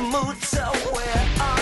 Muta, where are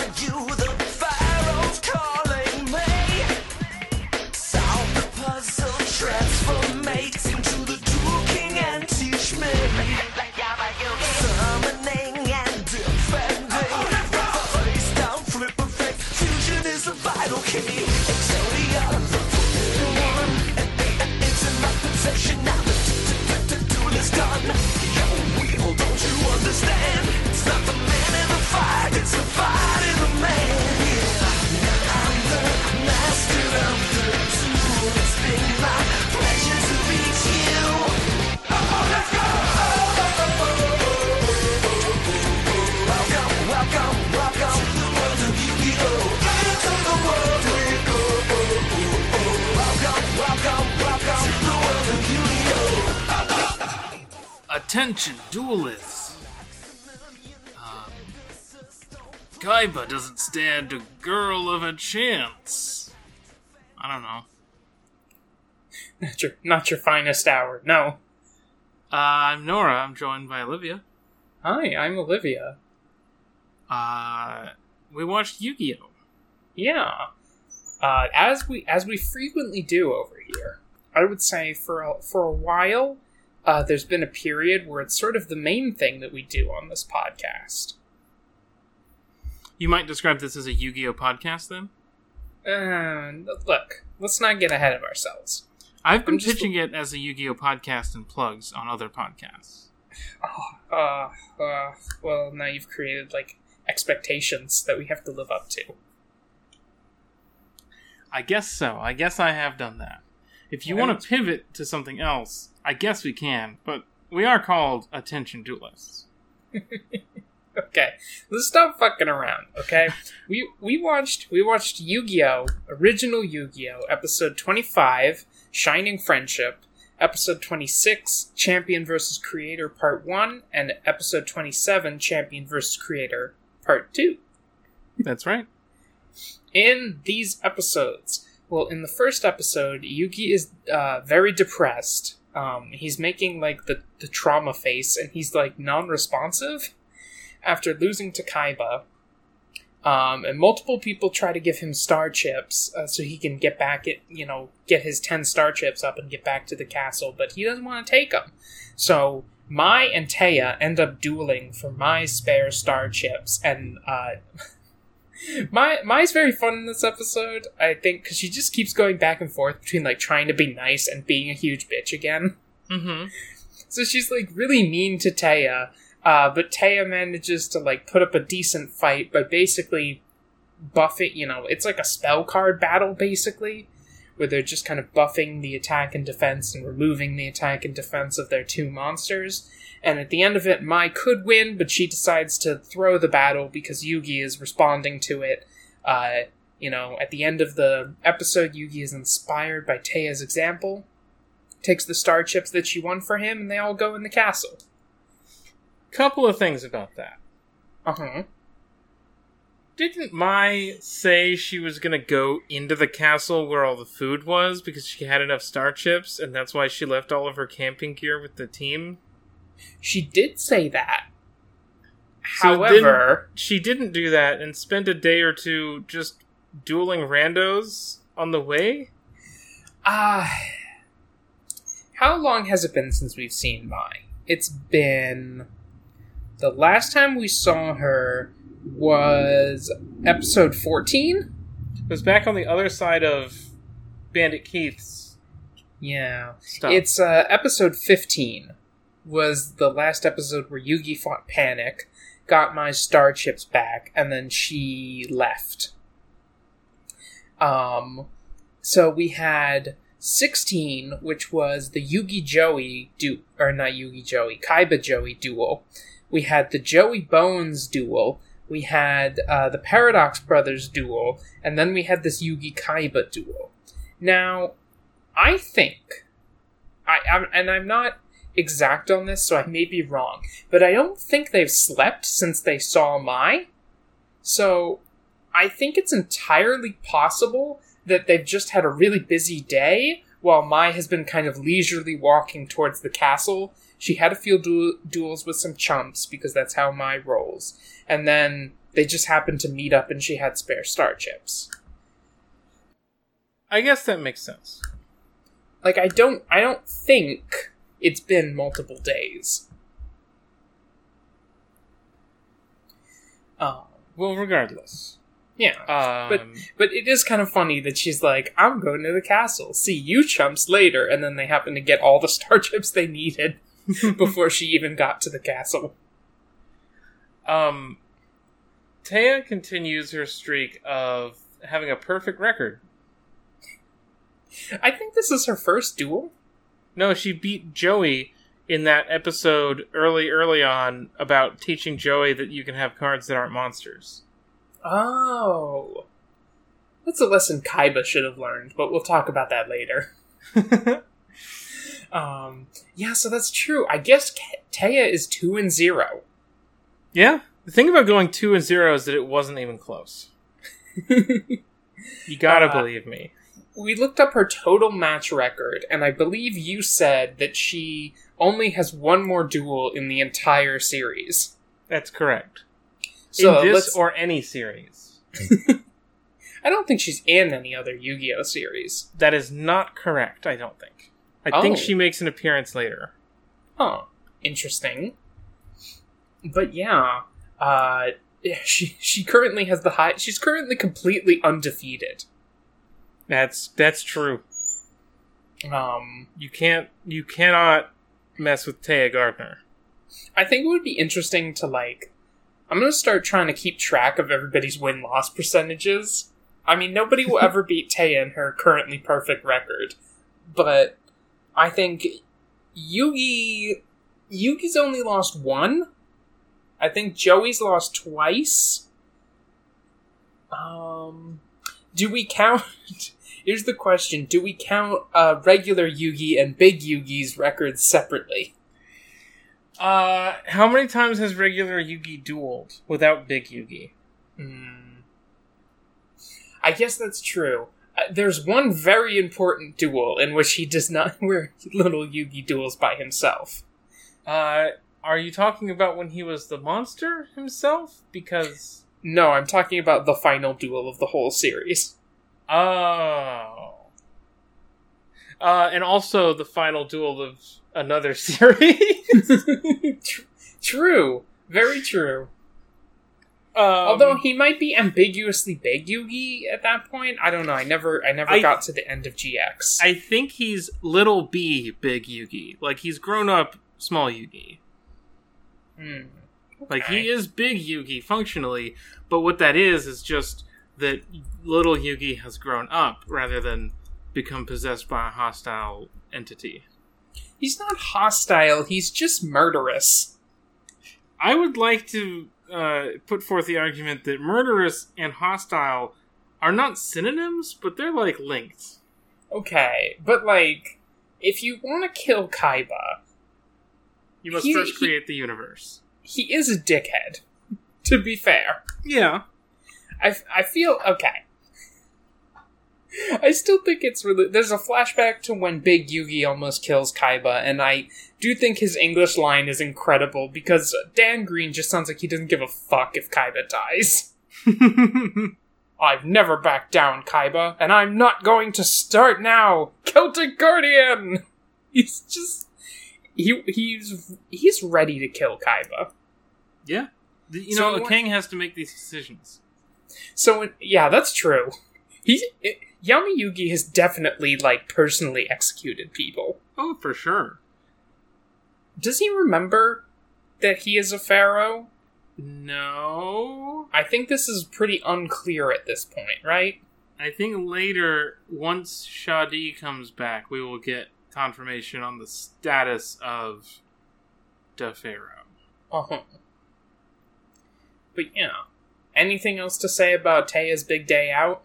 Attention, duelists! Um, Kaiba doesn't stand a girl of a chance. I don't know. Not your, not your finest hour. No. Uh, I'm Nora. I'm joined by Olivia. Hi, I'm Olivia. Uh, we watched Yu-Gi-Oh! Yeah. Uh, as we as we frequently do over here, I would say for a, for a while, uh, there's been a period where it's sort of the main thing that we do on this podcast. You might describe this as a Yu-Gi-Oh! podcast, then? Uh, look, let's not get ahead of ourselves. I've been pitching it as a Yu-Gi-Oh! podcast and plugs on other podcasts. Uh, uh, well, now you've created like expectations that we have to live up to. I guess so. I guess I have done that. If you want to pivot to something else, I guess we can, but we are called Attention Duelists. Okay, let's stop fucking around. Okay, we we watched we watched Yu-Gi-Oh! Original Yu-Gi-Oh! Episode twenty five, Shining Friendship. Episode twenty six, Champion versus Creator Part One, and episode twenty seven, Champion versus Creator Part Two. That's right. in these episodes. Well, in the first episode, Yugi is uh, very depressed. Um, he's making like the, the trauma face, and he's like non-responsive after losing to Kaiba. Um, and multiple people try to give him star chips uh, so he can get back at you know get his ten star chips up and get back to the castle, but he doesn't want to take them. So Mai and Téa end up dueling for my spare star chips, and uh, my Mai's very fun in this episode, I think, because she just keeps going back and forth between like trying to be nice and being a huge bitch again. Mm-hmm. So she's like really mean to Téa, uh, but Téa manages to like put up a decent fight by basically buffing. You know, it's like a spell card battle basically, where they're just kind of buffing the attack and defense and removing the attack and defense of their two monsters. And at the end of it, Mai could win, but she decides to throw the battle because Yugi is responding to it. Uh, you know, at the end of the episode, Yugi is inspired by Téa's example, takes the star chips that she won for him, and they all go in the castle. Couple of things about that. Uh huh. Didn't Mai say she was gonna go into the castle where all the food was because she had enough star chips, and that's why she left all of her camping gear with the team? She did say that. So However, She didn't do that and spent a day or two just dueling randos on the way? ah, how long has it been since we've seen Mai? It's been the last time we saw her was episode fourteen. It was back on the other side of Bandit Keith's Yeah, stuff. it's uh, episode fifteen. Was the last episode where Yugi fought Panik, got my star chips back, and then she left. Um, so we had 16, which was the Yugi Joey du or not Yugi Joey, Kaiba Joey duel. We had the Joey Bones duel. We had uh, the Paradox Brothers duel, and then we had this Yugi Kaiba duel. Now, I think, I I'm, and I'm not exact on this, so I may be wrong, but I don't think they've slept since they saw Mai. So I think it's entirely possible that they've just had a really busy day, while Mai has been kind of leisurely walking towards the castle, she had a few du- duels with some chumps because that's how Mai rolls. And then they just happened to meet up and she had spare star chips. I guess that makes sense. Like I don't I don't think it's been multiple days. Um, Well, regardless. yeah. Um, But but it is kind of funny that she's like, I'm going to the castle. See you chumps later, and then they happen to get all the star chips they needed before she even got to the castle. um, Téa continues her streak of having a perfect record. I think this is her first duel. No, she beat Joey in that episode early, early on about teaching Joey that you can have cards that aren't monsters. Oh. That's a lesson Kaiba should have learned, but we'll talk about that later. Um, yeah, so that's true. I guess Téa is 2 and 0. yeah, the thing about going two and zero is that it wasn't even close. You gotta Uh, believe me. We looked up her total match record, and I believe you said that she only has one more duel in the entire series. That's correct. So in this let's- or any series. I don't think she's in any other Yu-Gi-Oh series. That is not correct, I don't think. I think Oh. she makes an appearance later. Huh. Interesting. But yeah, uh, she she currently has the high. She's currently completely undefeated. That's that's true. Um, You can't you cannot mess with Téa Gardner. I think it would be interesting to like. I'm gonna start trying to keep track of everybody's win loss percentages. I mean, nobody will ever beat Téa in her currently perfect record, but I think Yugi Yugi's only lost one. I think Joey's lost twice. Um, do we count? Here's the question: Do we count uh, regular Yugi and Big Yugi's records separately? Uh how many times has regular Yugi dueled without Big Yugi? Hmm. I guess that's true. Uh, there's one very important duel in which he does not, where little Yugi duels by himself. Uh are you talking about when he was the monster himself? Because No, I'm talking about the final duel of the whole series. Oh. Uh and also the final duel of another series. True, very true. um, Although he might be ambiguously big Yugi at that point. I don't know. I never, I never I- got to the end of GX. I think he's little B big Yugi. Like he's grown up small Yugi. Hmm. Like he is big Yugi functionally, but what that is is just that little Yugi has grown up rather than become possessed by a hostile entity. He's not hostile. He's just murderous. I would like to uh, put forth the argument that murderous and hostile are not synonyms, but they're like linked. Okay, but like, if you want to kill Kaiba, You must He- first he- create the universe. he is a dickhead. To be fair, Yeah. I, I feel okay. I still think it's really. There's a flashback to when Big Yugi almost kills Kaiba, and I do think his English line is incredible because Dan Green just sounds like he doesn't give a fuck if Kaiba dies. I've never backed down, Kaiba, and I'm not going to start now. Celtic Guardian. He's just he he's he's ready to kill Kaiba. yeah. The- You So know, a what- king has to make these decisions. So yeah, that's true. He it, Yami Yugi has definitely like personally executed people. Oh, for sure. Does he remember that he is a pharaoh? No. I think this is pretty unclear at this point, right? I think later, once Shadi comes back, we will get confirmation on the status of Da Pharaoh. Uh-huh. But yeah. Anything else to say about Téa's big day out?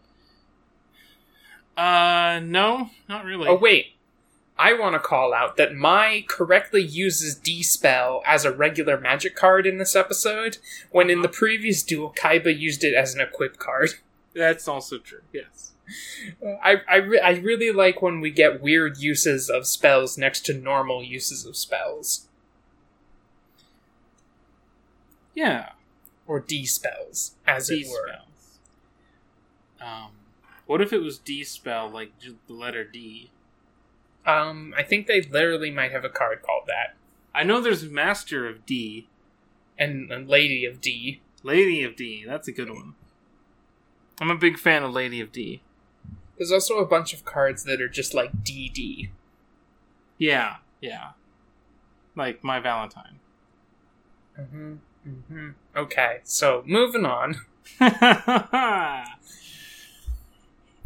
Uh, no, not really. Oh wait. I want to call out that Mai correctly uses De-Spell as a regular magic card in this episode, when in the previous duel Kaiba used it as an equip card. That's also true, yes. I I, re- I really like when we get weird uses of spells next to normal uses of spells Yeah. Or D spells, as D it were. spells. Um, what if it was D spell, like the letter D? Um, I think they literally might have a card called that, I know there's Master of D, and, and Lady of D. Lady of D. That's a good one. I'm a big fan of Lady of D. There's also a bunch of cards that are just like DD. Yeah, yeah. Like my Valentine. Mm-hmm. Mm-hmm. Okay, so moving on.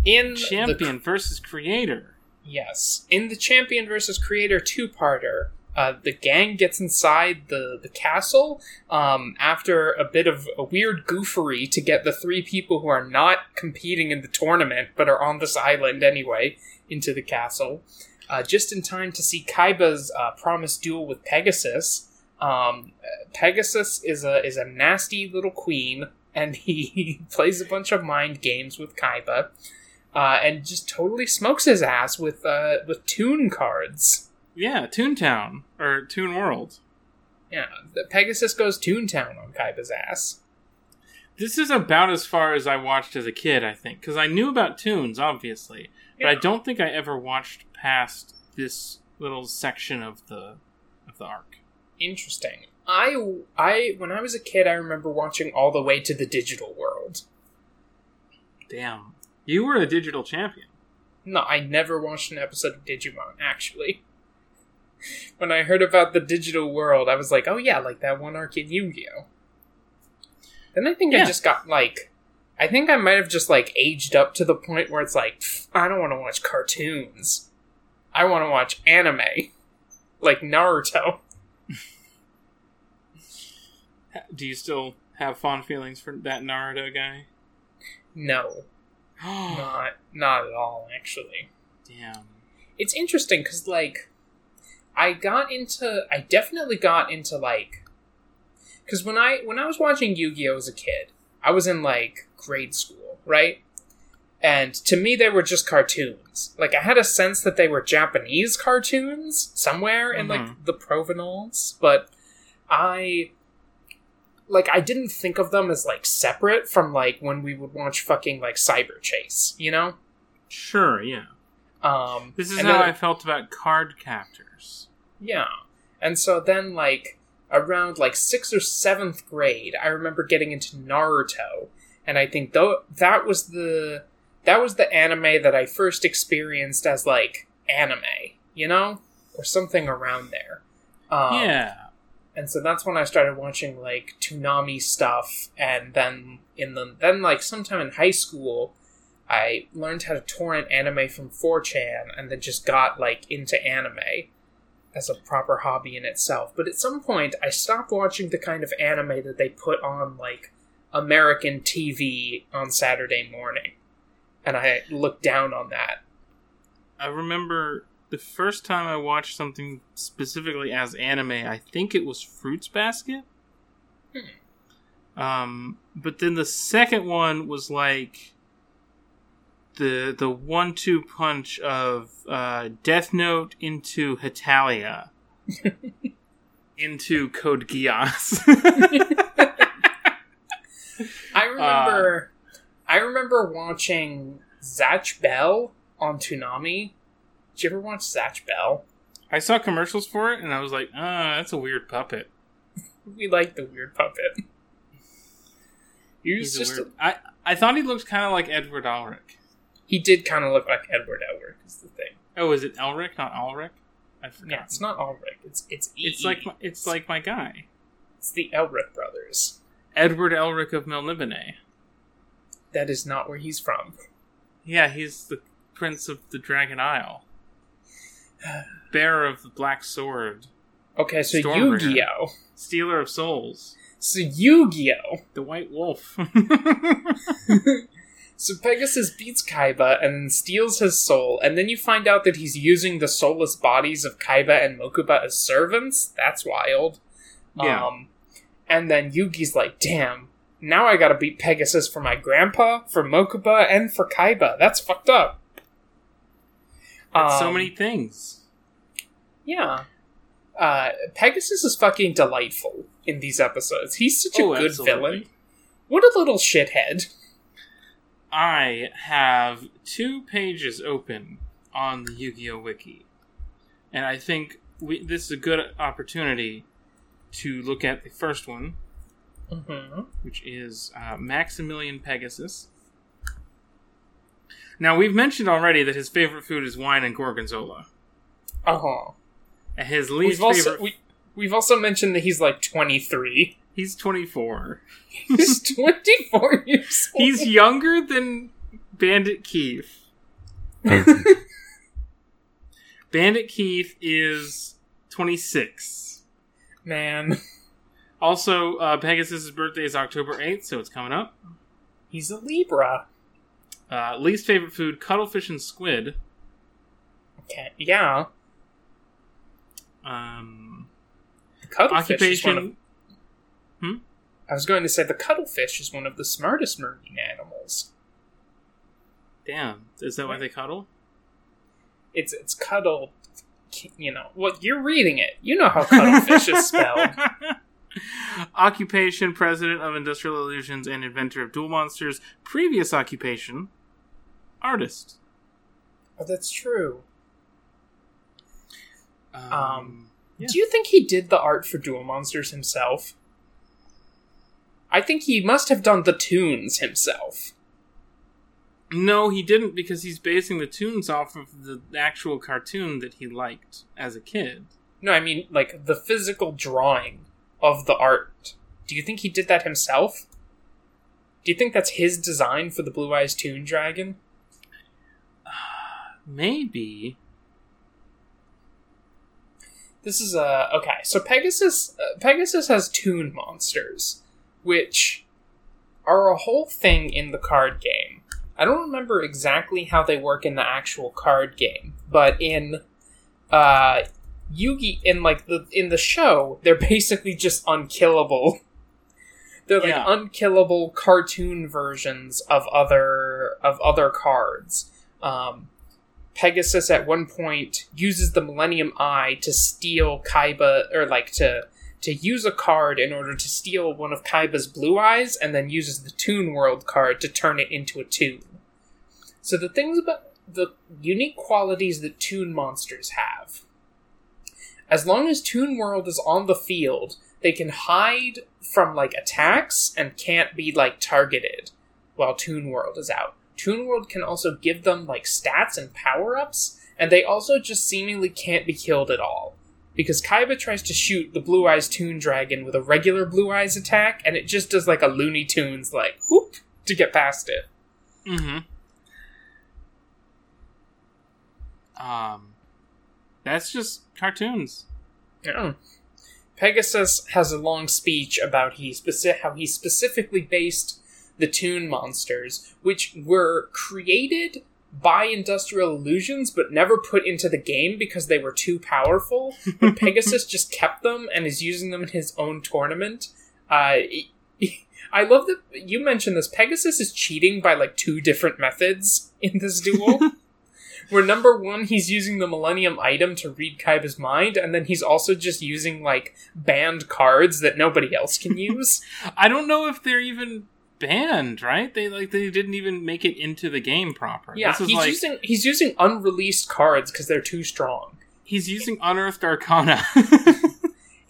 In the Champion versus creator. Yes. In the Champion versus Creator two parter, uh, the gang gets inside the, the castle um, after a bit of a weird goofery to get the three people who are not competing in the tournament but are on this island anyway into the castle. Uh, just in time to see Kaiba's uh, promised duel with Pegasus. Um, Pegasus is a is a nasty little queen, and he plays a bunch of mind games with Kaiba uh, and just totally smokes his ass with uh, with Toon cards. Yeah, Toontown or Toon World. Yeah, the Pegasus goes Toontown on Kaiba's ass. This is about as far as I watched as a kid, I think, because I knew about Toons, obviously, but I don't think I ever watched past this little section of the of the arc. Interesting. I I when I was a kid, I remember watching all the way to the digital world. Damn, you were a digital champion. No, I never watched an episode of Digimon. Actually, when I heard about the digital world, I was like, oh yeah, like that one arc in Yu-Gi-Oh. Then I think I just got like, I think I might have just like aged up to the point where it's like, I don't want to watch cartoons. I want to watch anime, like Naruto. Do you still have fond feelings for that Naruto guy? No, not not at all. Actually, Damn. it's interesting because like i got into i definitely got into like because when i when i was watching yu-gi-oh as a kid i was in like grade school right and to me they were just cartoons like i had a sense that they were japanese cartoons somewhere in like Mhm. the provenance but i like i didn't think of them as like separate from like when we would watch fucking like cyber chase you know Sure, yeah. um This is how then- I felt about card captors. Yeah. And so then, like, around like sixth or seventh grade, I remember getting into Naruto, and I think though that was the that was the anime that I first experienced as like anime, you know, or something around there. Um, yeah. And so that's when I started watching like Toonami stuff, and then in the then like sometime in high school, I learned how to torrent anime from 4chan, and then just got like into anime as a proper hobby in itself. But at some point, I stopped watching the kind of anime that they put on like American TV on Saturday morning, and I looked down on that. I remember the first time I watched something specifically as anime, I think it was Fruits Basket. Um, but then the second one was like the the one two punch of uh, Death Note into Hetalia into Code Geass. I remember, I remember watching Zatch Bell on Toonami. Did you ever watch Zatch Bell? I saw commercials for it and I was like, ah, that's a weird puppet. We like the weird puppet. He was He's a just weird- I I thought he looked kind of like Edward Elric. he did kind of look like Edward Elric. Is the thing? Oh, is it Elric, not Ulrich? I forgot. Yeah, it's not Ulrich. It's it's E. It's like my, it's like my guy, it's the Elric brothers. Edward Elric of Melnibone. That is not where he's from. Yeah, he's the prince of the Dragon Isle, bearer of the black sword, Okay, so Stormbringer. Yu-Gi-Oh. stealer of souls, So Yu-Gi-Oh. the white wolf. So Pegasus beats Kaiba and steals his soul, and then you find out that he's using the soulless bodies of Kaiba and Mokuba as servants. That's wild. Yeah. Um, and then Yugi's like, "Damn, now I gotta beat Pegasus for my grandpa, for Mokuba, and for Kaiba. That's fucked up. That's so Um, many things. Yeah. Uh, Pegasus is fucking delightful in these episodes. He's such a Oh, good absolutely. villain. What a little shithead. I have two pages open on the Yu-Gi-Oh wiki, and I think we, this is a good opportunity to look at the first one, Mm-hmm. which is uh, Maximilian Pegasus. Now we've mentioned already that his favorite food is wine and gorgonzola. Uh huh. And his least We've also favorite, we, we've also mentioned that he's like twenty three. he's twenty four. He's twenty four years old. He's younger than Bandit Keith. Bandit Keith is 26. man. Also, uh, Pegasus' birthday is October 8th, so it's coming up. He's a Libra. Uh, least favorite food, cuttlefish and squid. Okay. Yeah. Um, The cuttlefish is one of, occupation. I was going to say the cuttlefish is one of the smartest marine animals. Damn, is that why they cuddle? It's it's cuddled. You know what? You're reading it. You know how cuttlefish is spelled. occupation, president of Industrial Illusions and inventor of Duel Monsters. Previous occupation, artist. Oh, that's true. Um, Um, Yeah. Do you think he did the art for Duel Monsters himself? I think he must have done the Toons himself. No, he didn't because he's basing the Toons off of the actual cartoon that he liked as a kid. No, I mean like the physical drawing of the art. Do you think he did that himself? Do you think that's his design for the Blue Eyes Toon Dragon? Maybe. This is a okay. So Pegasus, uh, Pegasus has Toon monsters, which are a whole thing in the card game. I don't remember exactly how they work in the actual card game, but in uh, Yugi, in like the in the show, they're basically just unkillable. They're like Yeah. unkillable cartoon versions of other of other cards. Um, Pegasus at one point uses the Millennium Eye to steal Kaiba, or like to to use a card in order to steal one of Kaiba's blue eyes, and then uses the Toon World card to turn it into a Toon. So the things about the unique qualities that Toon monsters have. As long as Toon World is on the field, they can hide from like attacks and can't be like targeted while Toon World is out. Toon World can also give them like stats and power ups, and they also just seemingly can't be killed at all. Because Kaiba tries to shoot the Blue Eyes Toon Dragon with a regular Blue Eyes attack, and it just does like a Looney Tunes like whoop to get past it. Mm-hmm. Um, that's just cartoons. Yeah. Pegasus has a long speech about he speci- how he specifically based the Toon monsters, which were created by Industrial Illusions but never put into the game because they were too powerful. And Pegasus just kept them and is using them in his own tournament. Uh, I love that you mentioned this. Pegasus is cheating by like two different methods in this duel. Where number one, he's using the Millennium item to read Kaiba's mind, and then he's also just using like banned cards that nobody else can use. I don't know if they're even banned, right? They like they didn't even make it into the game proper. yeah, this is he's like using he's using unreleased cards because they're too strong. he's using unearthed arcana.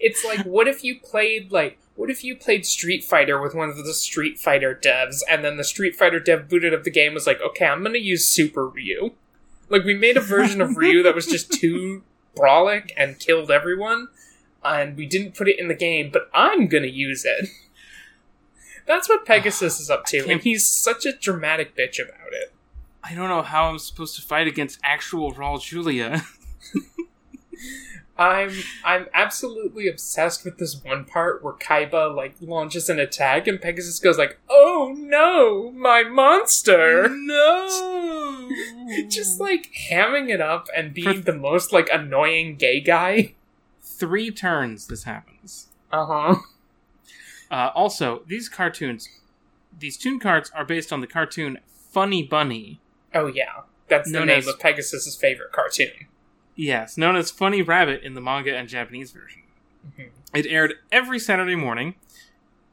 It's like what if you played like what if you played Street Fighter with one of the Street Fighter devs, and then the Street Fighter dev booted up the game was like, okay, I'm gonna use Super Ryu. Like we made a version of Ryu that was just too brawlic and killed everyone, and we didn't put it in the game, but I'm gonna use it. That's what Pegasus is up to, and he's such a dramatic bitch about it. I don't know how I'm supposed to fight against actual Raw Julia. I'm I'm absolutely obsessed with this one part where Kaiba like launches an attack and Pegasus goes like, "Oh no, my monster!" no. Just like hamming it up and being the most like annoying gay guy. three turns this happens. Uh huh. Uh, also, these cartoons these Toon cards are based on the cartoon Funny Bunny. Oh yeah, that's the Known name as- of Pegasus's favorite cartoon. Yes, known as Funny Rabbit in the manga and Japanese version. Mhm. It aired every Saturday morning.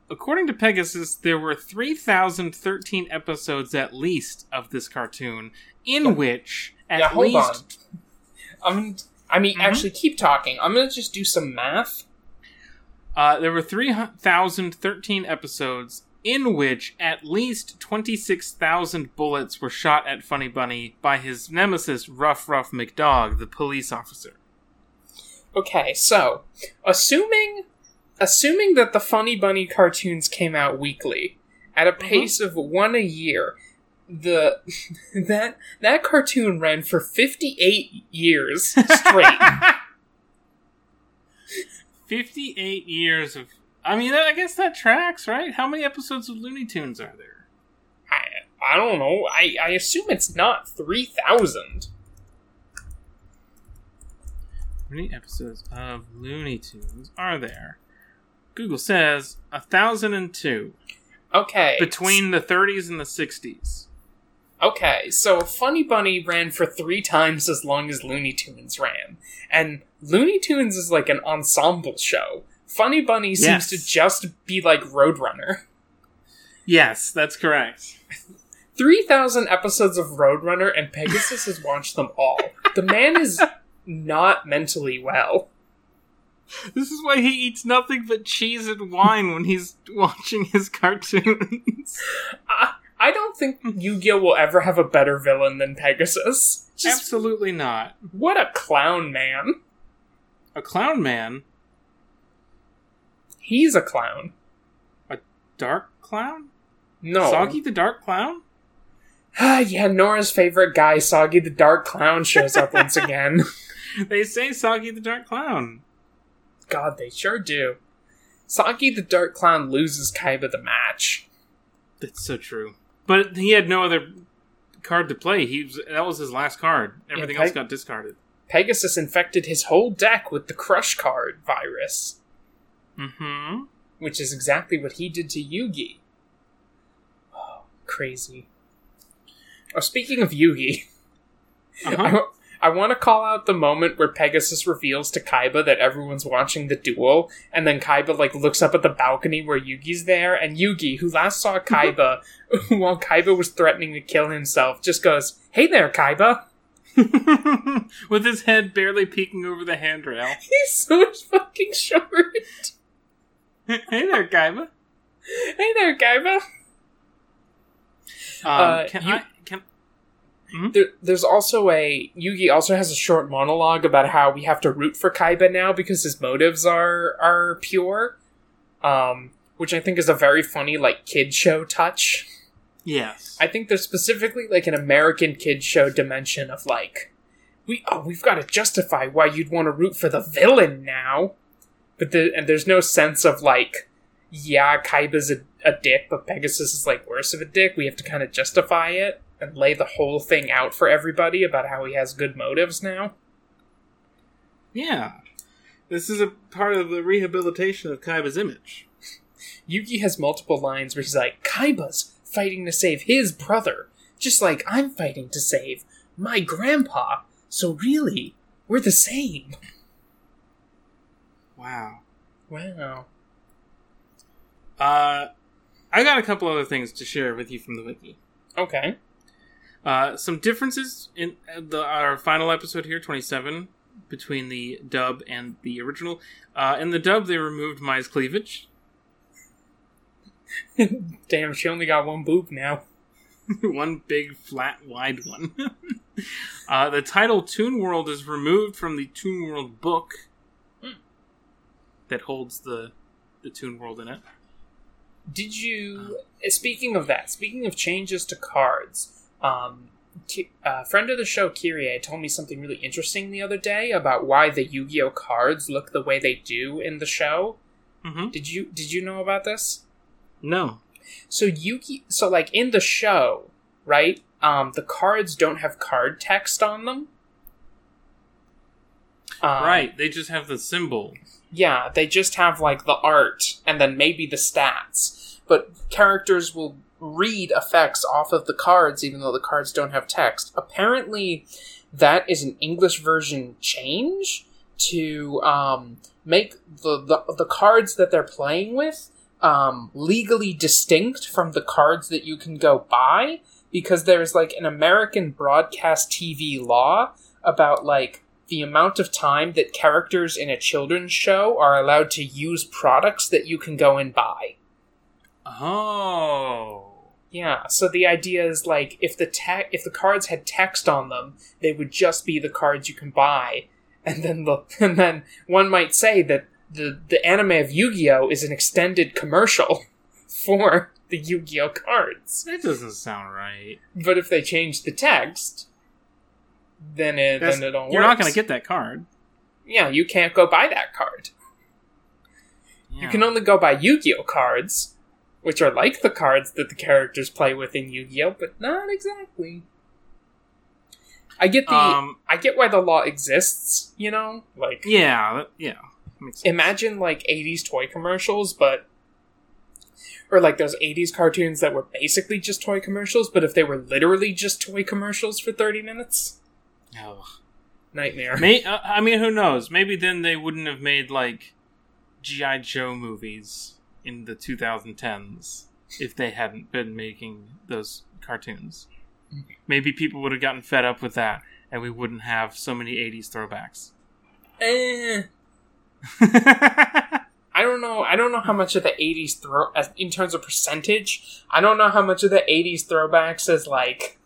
According to Pegasus, there were 3,013 episodes at least of this cartoon, in which at yeah, hold least on. I'm. I mean, Mhm. actually, keep talking. I'm gonna just do some math. Uh, there were 3,013 episodes in which at least 26,000 bullets were shot at Funny Bunny by his nemesis, Rough Rough McDog, the police officer. Okay, so assuming assuming that the Funny Bunny cartoons came out weekly at a pace of one a year, the that that cartoon ran for 58 years straight. 58 years of. I mean, I guess that tracks, right? How many episodes of Looney Tunes are there? I, I don't know. I, I assume it's not 3,000. How many episodes of Looney Tunes are there? Google says 1,002 Okay. between the 30s and the 60s. Okay, so Funny Bunny ran for three times as long as Looney Tunes ran. And Looney Tunes is like an ensemble show. Funny Bunny seems to just be like Roadrunner. Yes, that's correct. 3,000 episodes of Roadrunner, and Pegasus has watched them all. The man is not mentally well. This is why he eats nothing but cheese and wine when he's watching his cartoons. I, I don't think Yu Gi Oh! will ever have a better villain than Pegasus. Just Absolutely not. what a clown, man. A clown man? He's a clown. A dark clown? No. Soggy the Dark Clown? Ah, yeah, Nora's favorite guy, Soggy the Dark Clown, shows up once again. They say Soggy the Dark Clown. God, they sure do. Soggy the Dark Clown loses Kaiba the match. That's so true. But he had no other card to play. He was, that was his last card. Everything Yeah, else got discarded. Pegasus infected his whole deck with the Crush card virus, Mm-hmm. which is exactly what he did to Yugi. Oh, crazy. Oh, speaking of Yugi, Uh-huh. I, want to call out the moment where Pegasus reveals to Kaiba that everyone's watching the duel, and then Kaiba like looks up at the balcony where Yugi's there, and Yugi, who last saw Kaiba while Kaiba was threatening to kill himself, just goes, "Hey there, Kaiba." With his head barely peeking over the handrail. He's so fucking short. hey there, Kaiba. hey there, Kaiba. Um, Uh, can you- I? Can There, there's also a Yugi also has a short monologue about how we have to root for Kaiba now because his motives are are pure, um, which I think is a very funny like kid show touch. Yes. I think there's specifically like an American kid show dimension of like we oh we've got to justify why you'd want to root for the villain now, but the, and there's no sense of like yeah Kaiba's a, a dick, but Pegasus is like worse of a dick. We have to kind of justify it and lay the whole thing out for everybody about how he has good motives now. yeah. This is a part of the rehabilitation of Kaiba's image. Yugi has multiple lines where he's like, Kaiba's fighting to save his brother, just like I'm fighting to save my grandpa. So really, we're the same. Wow. Wow. Uh, I got a couple other things to share with you from the wiki. Okay. Uh, some differences in uh, the, our final episode here, 27, between the dub and the original. Uh, in the dub, they removed Mai's cleavage. Damn, she only got one boob now. one big, flat, wide one. uh, the title Toon World is removed from the Toon World book that holds the, the Toon World in it. Did you? uh, Speaking of that, speaking of changes to cards, um, uh, friend of the show Kyrie told me something really interesting the other day about why the Yu-Gi-Oh cards look the way they do in the show. Mm-hmm. Did you Did you know about this? No. So Yugi, so like in the show, right? Um, the cards don't have card text on them. Um, right. They just have the symbol. Yeah, they just have like the art and then maybe the stats. But characters will read effects off of the cards even though the cards don't have text. Apparently, that is an English version change to um, make the, the the cards that they're playing with um, legally distinct from the cards that you can go buy because there's like an American broadcast TV law about like the amount of time that characters in a children's show are allowed to use products that you can go and buy. Oh. Yeah, so the idea is like if the te- if the cards had text on them, they would just be the cards you can buy. And then the and then one might say that the the anime of Yu-Gi-Oh is an extended commercial for the Yu-Gi-Oh cards. That doesn't sound right. But if they change the text, then it That's- then it all You're not going to get that card. Yeah, you can't go buy that card. You can only go buy Yu-Gi-Oh cards, which are like the cards that the characters play with in Yu-Gi-Oh, but not exactly. I get the Um, I get why the law exists, you know? Like yeah, yeah. Makes sense. imagine like 80s toy commercials, but or like those 80s cartoons that were basically just toy commercials, but if they were literally just toy commercials for 30 minutes, Oh. nightmare. May, uh, I mean, who knows? Maybe then they wouldn't have made like GI Joe movies in the 2010s if they hadn't been making those cartoons. Maybe people would have gotten fed up with that, and we wouldn't have so many 80s throwbacks. Eh, I don't know. I don't know how much of the '80s throw, in terms of percentage. I don't know how much of the '80s throwbacks is like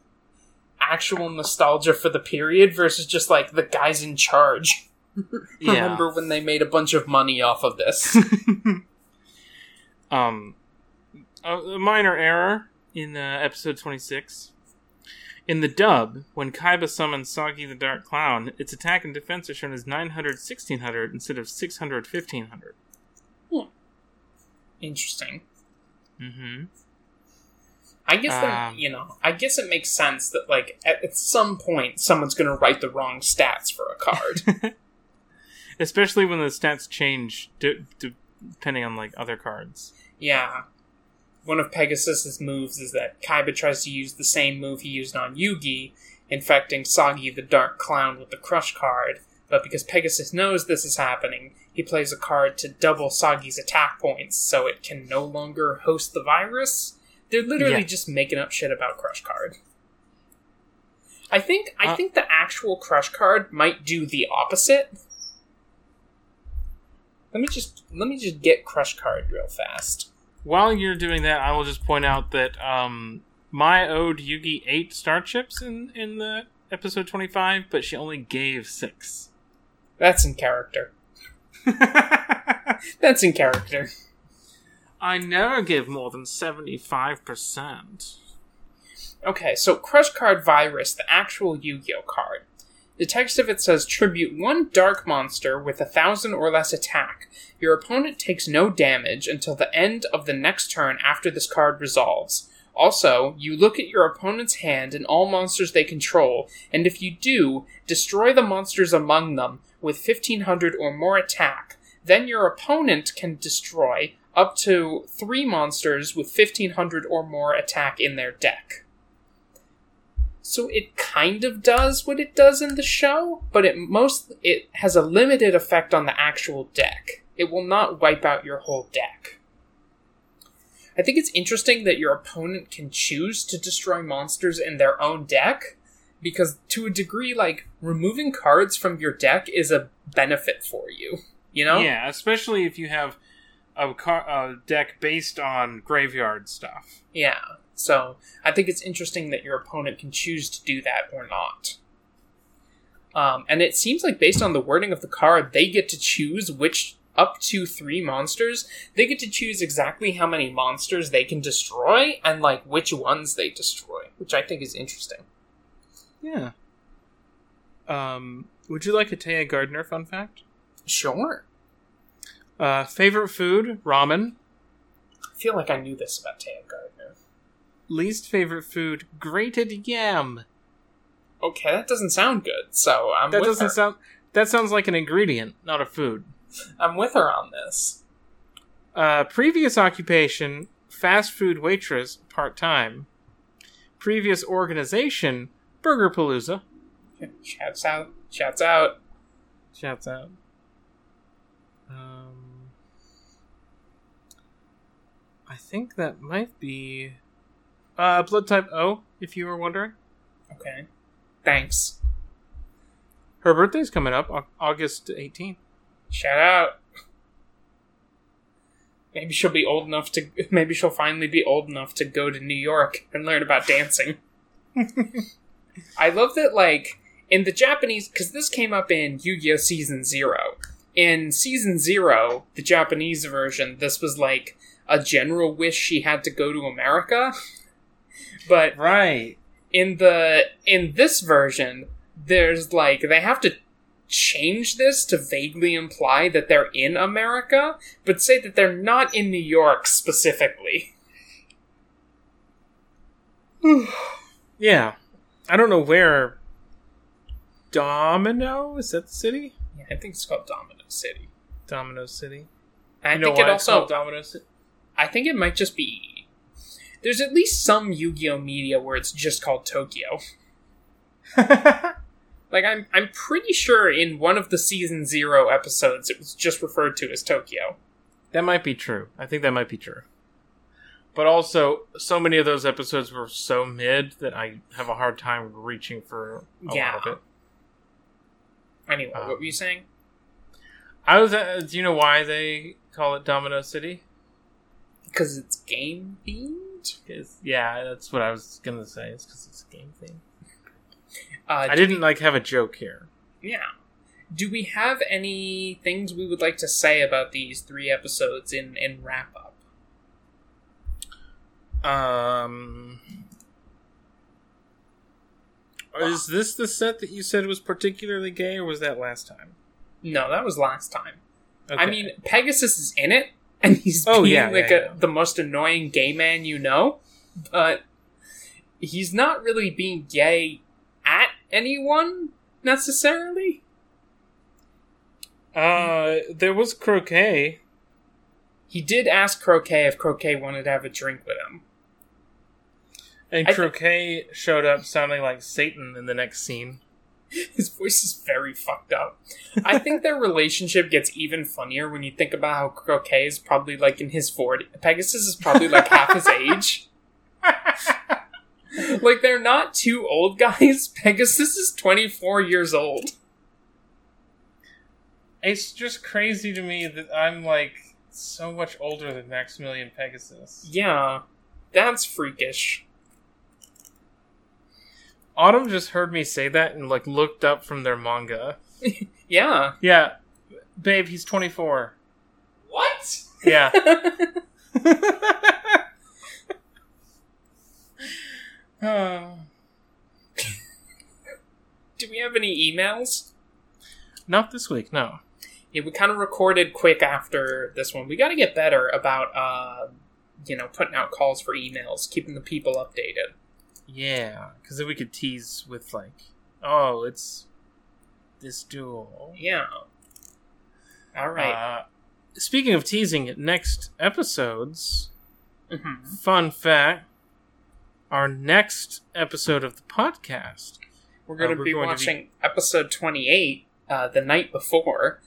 actual nostalgia for the period versus just like the guys in charge. yeah. Remember when they made a bunch of money off of this? um, a, minor error in uh, episode 26. In the dub, when Kaiba summons Soggy the Dark Clown, its attack and defense are shown as 900 1600 instead of 600 1500. Interesting. Mm-hmm. I guess that Um, you know. I guess it makes sense that like at, at some point someone's going to write the wrong stats for a card. Especially when the stats change d- d- depending on like other cards. Yeah. One of Pegasus's moves is that Kaiba tries to use the same move he used on Yugi, infecting Soggy the Dark Clown with the Crush card. But because Pegasus knows this is happening, he plays a card to double Soggy's attack points so it can no longer host the virus. They're literally Yeah. just making up shit about Crush card. I think I Uh, think the actual Crush card might do the opposite. Let me just let me just get Crush card real fast. While you're doing that, I will just point out that um, Mai owed Yugi eight star chips in, in the episode 25, but she only gave six. That's in character. That's in character. I never give more than 75%. Okay, so Crush Card Virus, the actual Yu Gi Oh card. The text of it says tribute one dark monster with a thousand or less attack. Your opponent takes no damage until the end of the next turn after this card resolves. Also, you look at your opponent's hand and all monsters they control, and if you do, destroy the monsters among them with 1500 or more attack. Then your opponent can destroy up to three monsters with 1500 or more attack in their deck. So it kind of does what it does in the show, but it most it has a limited effect on the actual deck. It will not wipe out your whole deck. I think it's interesting that your opponent can choose to destroy monsters in their own deck because to a degree like removing cards from your deck is a benefit for you, you know? Yeah, especially if you have a, car- a deck based on graveyard stuff. Yeah. So I think it's interesting that your opponent can choose to do that or not. Um, and it seems like based on the wording of the card, they get to choose which up to three monsters. They get to choose exactly how many monsters they can destroy and like which ones they destroy, which I think is interesting. Yeah. Um, would you like a Téa Gardner fun fact? Sure. Uh, favorite food, ramen. I feel like I knew this about Téa Gardner. Least favorite food, grated yam. Okay, that doesn't sound good. So I'm That with doesn't her. sound. That sounds like an ingredient, not a food. I'm with her on this. Uh, previous occupation: fast food waitress, part time. Previous organization: Burger Palooza. Shouts out. Shouts out. Shouts out. Um, I think that might be uh, blood type O, if you were wondering. Okay. Thanks. Her birthday's coming up, Au- August 18th. Shout out. Maybe she'll be old enough to. Maybe she'll finally be old enough to go to New York and learn about dancing. I love that, like, in the Japanese. Because this came up in Yu Gi Oh! Season Zero. In Season Zero, the Japanese version, this was like a general wish she had to go to America. But Right. in the in this version there's like they have to change this to vaguely imply that they're in america but say that they're not in new york specifically Yeah. I don't know where. Domino? Is that the city? yeah, i think it's called domino city Domino City. i You know think it also called Domino City? i think it might just be there's at least some yu-gi-oh media where it's just called tokyo like i'm i'm pretty sure in one of the season zero episodes it was just referred to as tokyo That might be true. I think that might be true. But also, so many of those episodes were so mid that I have a hard time reaching for a Yeah. lot of it. anyway Um, what were you saying I was. Uh, do you know why they call it Domino City? because it's game themed. 'Cause- yeah, that's what I was gonna say. It's because it's a game thing. Uh, I didn't like have a joke here. yeah. Do we have any things we would like to say about these three episodes in in wrap up? Um, is this the set that you said was particularly gay, or was that last time? No, that was last time. I mean, Pegasus is in it, and he's Oh, being yeah, like yeah, a, yeah. the most annoying gay man you know, but he's not really being gay at anyone necessarily. uh, there was croquet. He did ask Croquet if Croquet wanted to have a drink with him. And Croquet showed up sounding like Satan in the next scene. His voice is very fucked up. I think their relationship gets even funnier when you think about how Croquet is probably like in his 40s. Pegasus is probably like half his age. Like, they're not two old guys. Pegasus is 24 years old. It's just crazy to me that I'm like so much older than Maximilian Pegasus. Yeah, that's freakish. Autumn just heard me say that and like looked up from their manga. Yeah. Yeah, babe, he's 24. What? Yeah. Oh. Do we have any emails? Not this week, no. Yeah, we kind of recorded quick after this one. We got to get better about, uh, you know, putting out calls for emails, keeping the people updated. Yeah, because then we could tease with like, oh, it's this duel. Yeah. All right. Uh, speaking of teasing, next episodes. Mhm. Fun fact: our next episode of the podcast. We're going Uh, to be going to be- watching episode 28 uh, the night before,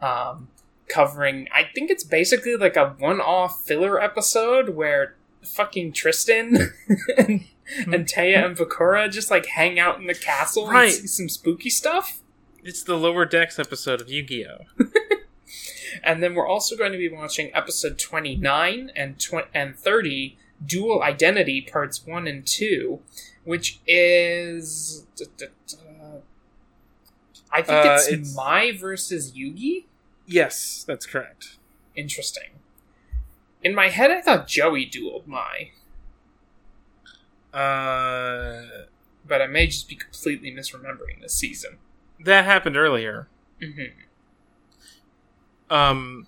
um, covering, I think it's basically like a one off filler episode where fucking Tristan and, and Téa and Bakura just like hang out in the castle Right. and see some spooky stuff. It's the Lower Decks episode of Yu-Gi-Oh. And then we're also going to be watching episode 29 and tw- and 30, Duel Identity parts 1 and 2, which is. I think Uh, it's, it's- Mai versus Yugi? Yes, that's correct. Interesting. In my head, I thought Joey dueled Mai, Uh, but I may just be completely misremembering this season. that happened earlier. hmm Um,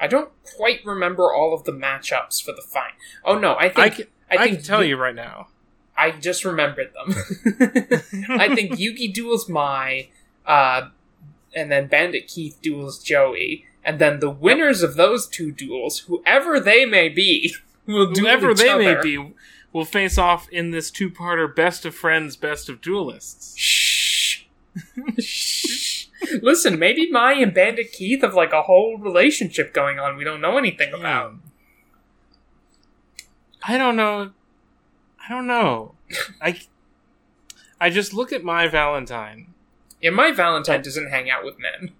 I don't quite remember all of the matchups for the fight. Oh no, I think I can, I I can tell Yu- you right now. I just remembered them. I think Yugi duels Mai, uh, and then Bandit Keith duels Joey, and then the winners of those two duels, whoever they may be, will duel Whoever they may be will face off in this two-parter Best of Friends, Best of Duelists. Shh. Shh. Listen, maybe Mai and Bandit Keith have like a whole relationship going on we don't know anything hmm. about. I don't know. I don't know. I I just look at my Valentine. Yeah, my Valentine doesn't hang out with men.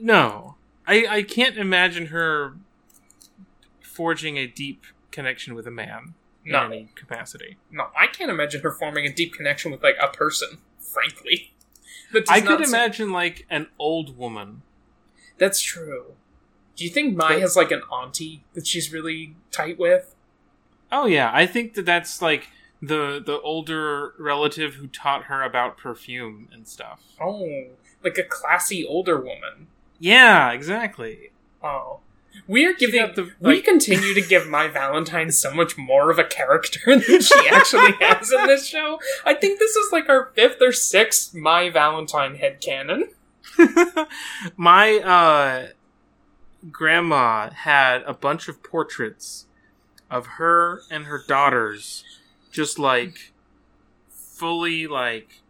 No, I I can't imagine her forging a deep connection with a man in No. any capacity. No, I can't imagine her forming a deep connection with like a person. Frankly, I could seem- imagine like an old woman. That's true. Do you think Mai But- has like an auntie that she's really tight with? Oh yeah, I think that that's like the the older relative who taught her about perfume and stuff. Oh, like a classy older woman. Yeah, exactly. Oh. We are giving. the, we continue to give My Valentine so much more of a character than she actually has in this show. I think this is like our fifth or sixth My Valentine head headcanon. My uh grandma had a bunch of portraits of her and her daughters just like fully like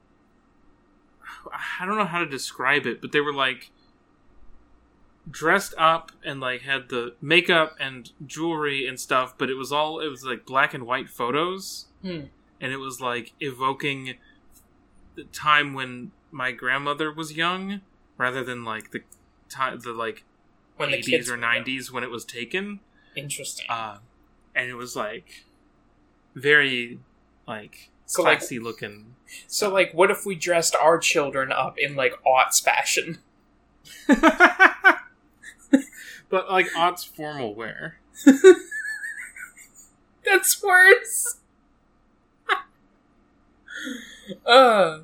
I don't know how to describe it, but they were like dressed up and like had the makeup and jewelry and stuff, but it was all it was like black and white photos. Hmm. And it was like evoking the time when my grandmother was young rather than like the time the like When the 80s kids or 90s when it was taken Interesting. uh and it was like very like So, like- classy looking so, like, what if we dressed our children up in like aughts fashion? but like aughts formal wear That's worse. uh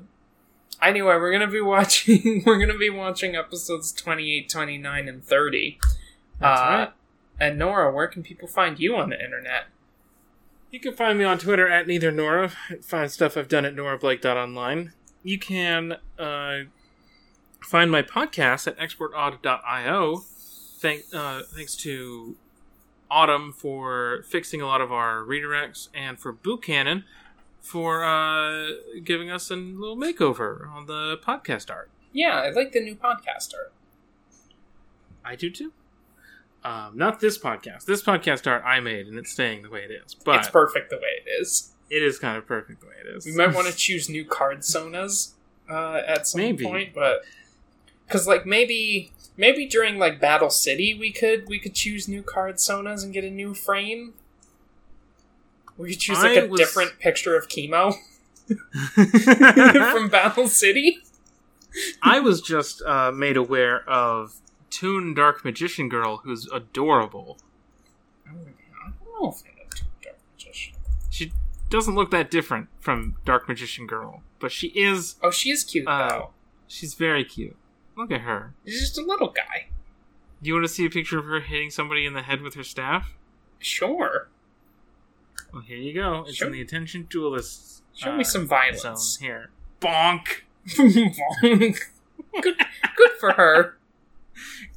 anyway, we're gonna be watching we're gonna be watching episodes 28, 29, and 30. That's Uh, right. And Nora, where can people find you on the internet? You can find me on Twitter at neither Nora. Find stuff I've done at norablake.online. You can uh, find my podcast at exportaud.io. Thank, uh, thanks to Autumn for fixing a lot of our redirects and for Boot Cannon for uh, giving us a little makeover on the podcast art. Yeah, I like the new podcast art. I do too. Um, not this podcast. This podcast art I made, and it's staying the way it is. But it's perfect the way it is. it is kind of perfect the way it is. We might want to choose new card sonas uh, at some Maybe. point, but because like maybe maybe during like Battle City we could we could choose new card sonas and get a new frame. We could choose like I a was- different picture of chemo from Battle City. I was just uh, made aware of Toon Dark Magician Girl, who's adorable. I don't know if I know Dark Magician. She doesn't look that different from Dark Magician Girl, but she is. Oh, she is cute Uh, though. She's very cute. Look at her. She's just a little guy. Do you want to see a picture of her hitting somebody in the head with her staff? Sure. Well, here you go. It's Show- in the Attention Duelists. Show uh, me some violence. Zone here. Bonk. Bonk! good, good for her.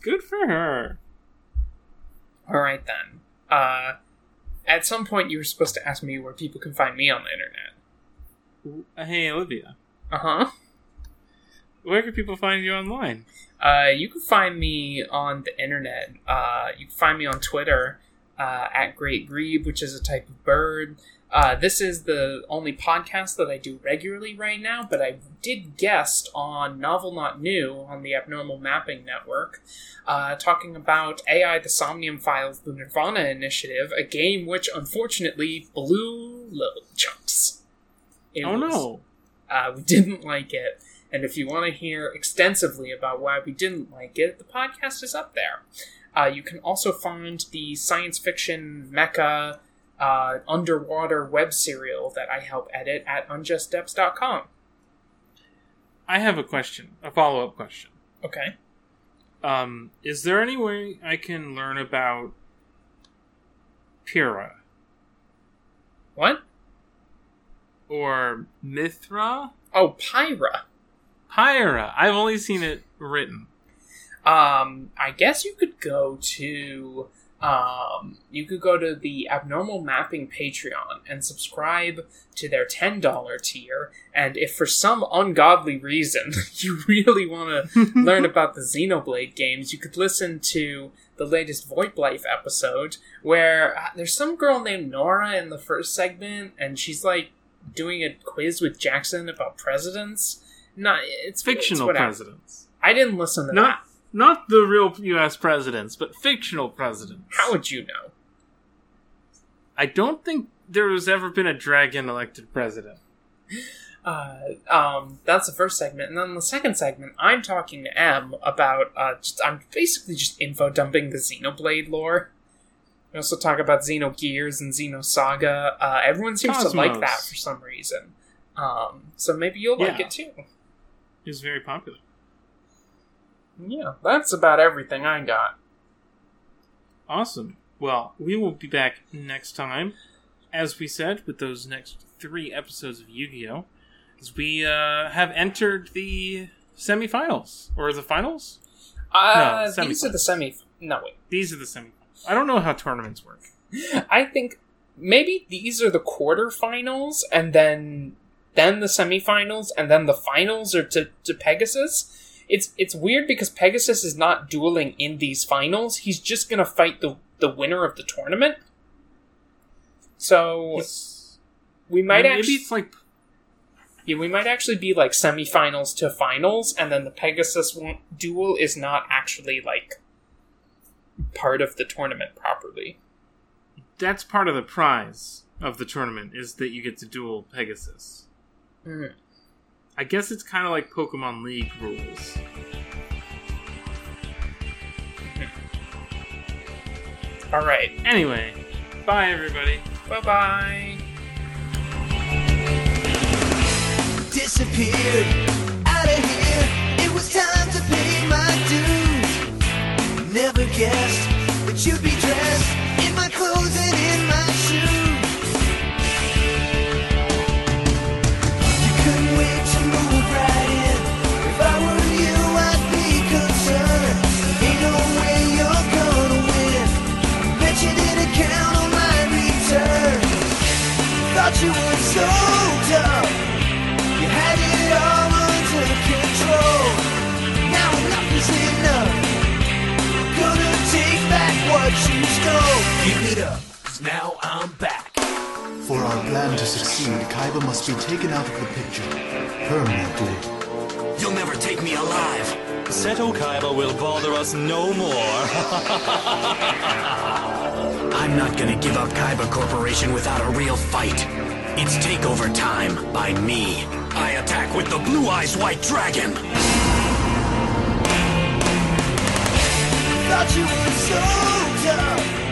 Good for her. All right then. Uh, at some point, you were supposed to ask me where people can find me on the internet. Uh, Hey, Olivia. Uh huh. Where can people find you online? Uh, you can find me on the internet. Uh, you can find me on Twitter uh, at Great Grebe, which is a type of bird. Uh, this is the only podcast that I do regularly right now, but I did guest on Novel Not New on the Abnormal Mapping Network, uh, talking about AI The Somnium Files, the Nirvana Initiative, a game which unfortunately blew little chunks. It oh was- no. uh, we didn't like it. And if you want to hear extensively about why we didn't like it, the podcast is up there. Uh, you can also find the science fiction mecha uh, underwater web serial that I help edit at unjustdepths.com. I have a question, a follow up question. Okay. Um, is there any way I can learn about Pyrrha What? or Mythra? Oh, Pyra. Pyra. I've only seen it written. Um, I guess you could go to um, you could go to the Abnormal Mapping Patreon and subscribe to their ten dollar tier. And if for some ungodly reason you really want to learn about the Xenoblade games, you could listen to the latest VoIP Life episode where uh, there's some girl named Nora in the first segment, and she's like doing a quiz with Jackson about presidents. Not it's Fictional it's presidents. I didn't listen to Not that. not the real U.S. presidents, but fictional presidents. How would you know? I don't think there has ever been a dragon elected president. Uh, um, that's the first segment, and then the second segment, I'm talking to M about. Uh, just, I'm basically just info dumping the Xenoblade lore. We also talk about Xenogears and Xenosaga. Uh, everyone seems to like that for some reason. Um, so maybe you'll like it too. Was very popular. Yeah, that's about everything I got. Awesome. Well, we will be back next time, as we said, with those next three episodes of Yu-Gi-Oh! As we uh, have entered the semifinals or the finals. Uh, No, these are the semi. No wait. These are the semifinals. I don't know how tournaments work. I think maybe these are the quarterfinals, and then then the semifinals, and then the finals are to, to Pegasus. It's it's weird because Pegasus is not dueling in these finals. He's just gonna fight the the winner of the tournament. So we might maybe actually it's like yeah, we might actually be like semifinals to finals, and then the Pegasus duel is not actually like part of the tournament properly. that's part of the prize of the tournament is that you get to duel Pegasus. Mhm. I guess it's kind of like Pokemon League rules. All right, Anyway, bye everybody. bye bye. disappeared out of here. It was time to pay my dues. Never guessed that you'd be dressed in my clothes and in my shoes. Thought you were so tough. You had it all under control. Now enough is enough. Gonna take back what you stole. Give it up, 'cause now I'm back. For our plan to succeed, Kaiba must be taken out of the picture. Permanently. You'll never take me alive. Seto Kaiba will bother us no more. I'm not gonna give up Kaiba Corporation without a real fight. It's takeover time by me. I attack with the Blue Eyes White Dragon. Thought you were so.